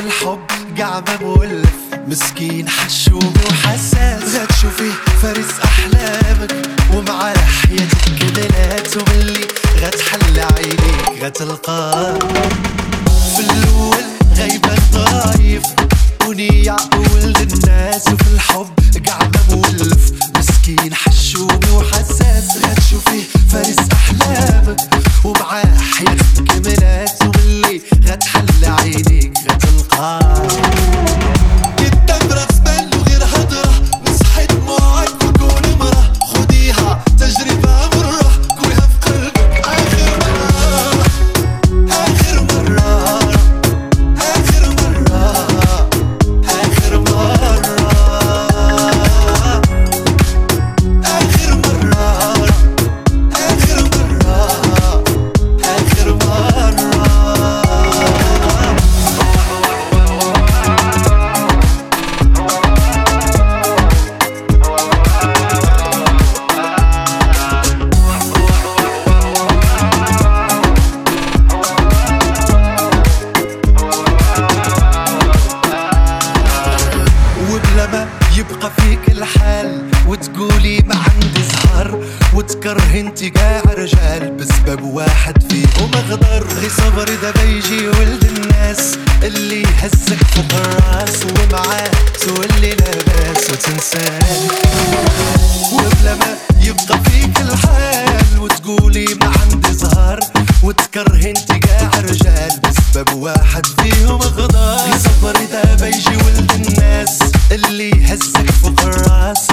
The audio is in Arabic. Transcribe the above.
الحب قاع بولف مسكين حشومي وحساس. لا تشوفي فارس أحلامك ومع حياتك كذا لا غتحل عينيك غتلقاه. بسبب واحد فيهم غي صبري دابا يجي ولد الناس اللي هزك فوق الراس. ومعاه تولي لاباس وتنساه. وبلا ما يبقى فيك الحال. وتقولي ما عندي زهر. وتكره انت قاع رجال بسبب واحد فيهم غدار صبري دابا يجي ولد الناس اللي هزك فوق الراس.